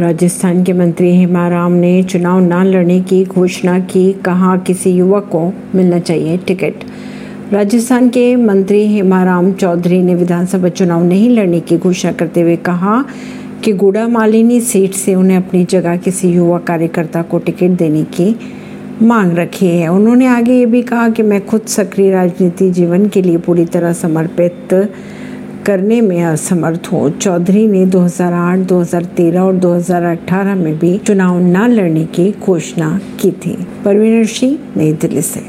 राजस्थान के मंत्री हेमाराम ने चुनाव न लड़ने की घोषणा की, कहा किसी युवक को मिलना चाहिए टिकट। राजस्थान के मंत्री हेमाराम चौधरी ने विधानसभा चुनाव नहीं लड़ने की घोषणा करते हुए कहा कि गुड़ा मालिनी सीट से उन्हें अपनी जगह किसी युवा कार्यकर्ता को टिकट देने की मांग रखी है। उन्होंने आगे ये भी कहा कि मैं खुद सक्रिय राजनीति जीवन के लिए पूरी तरह समर्पित करने में असमर्थ हो। चौधरी ने 2008, 2013 और 2018 में भी चुनाव न लड़ने की घोषणा की थी। परवीन सिंह नई दिल्ली से।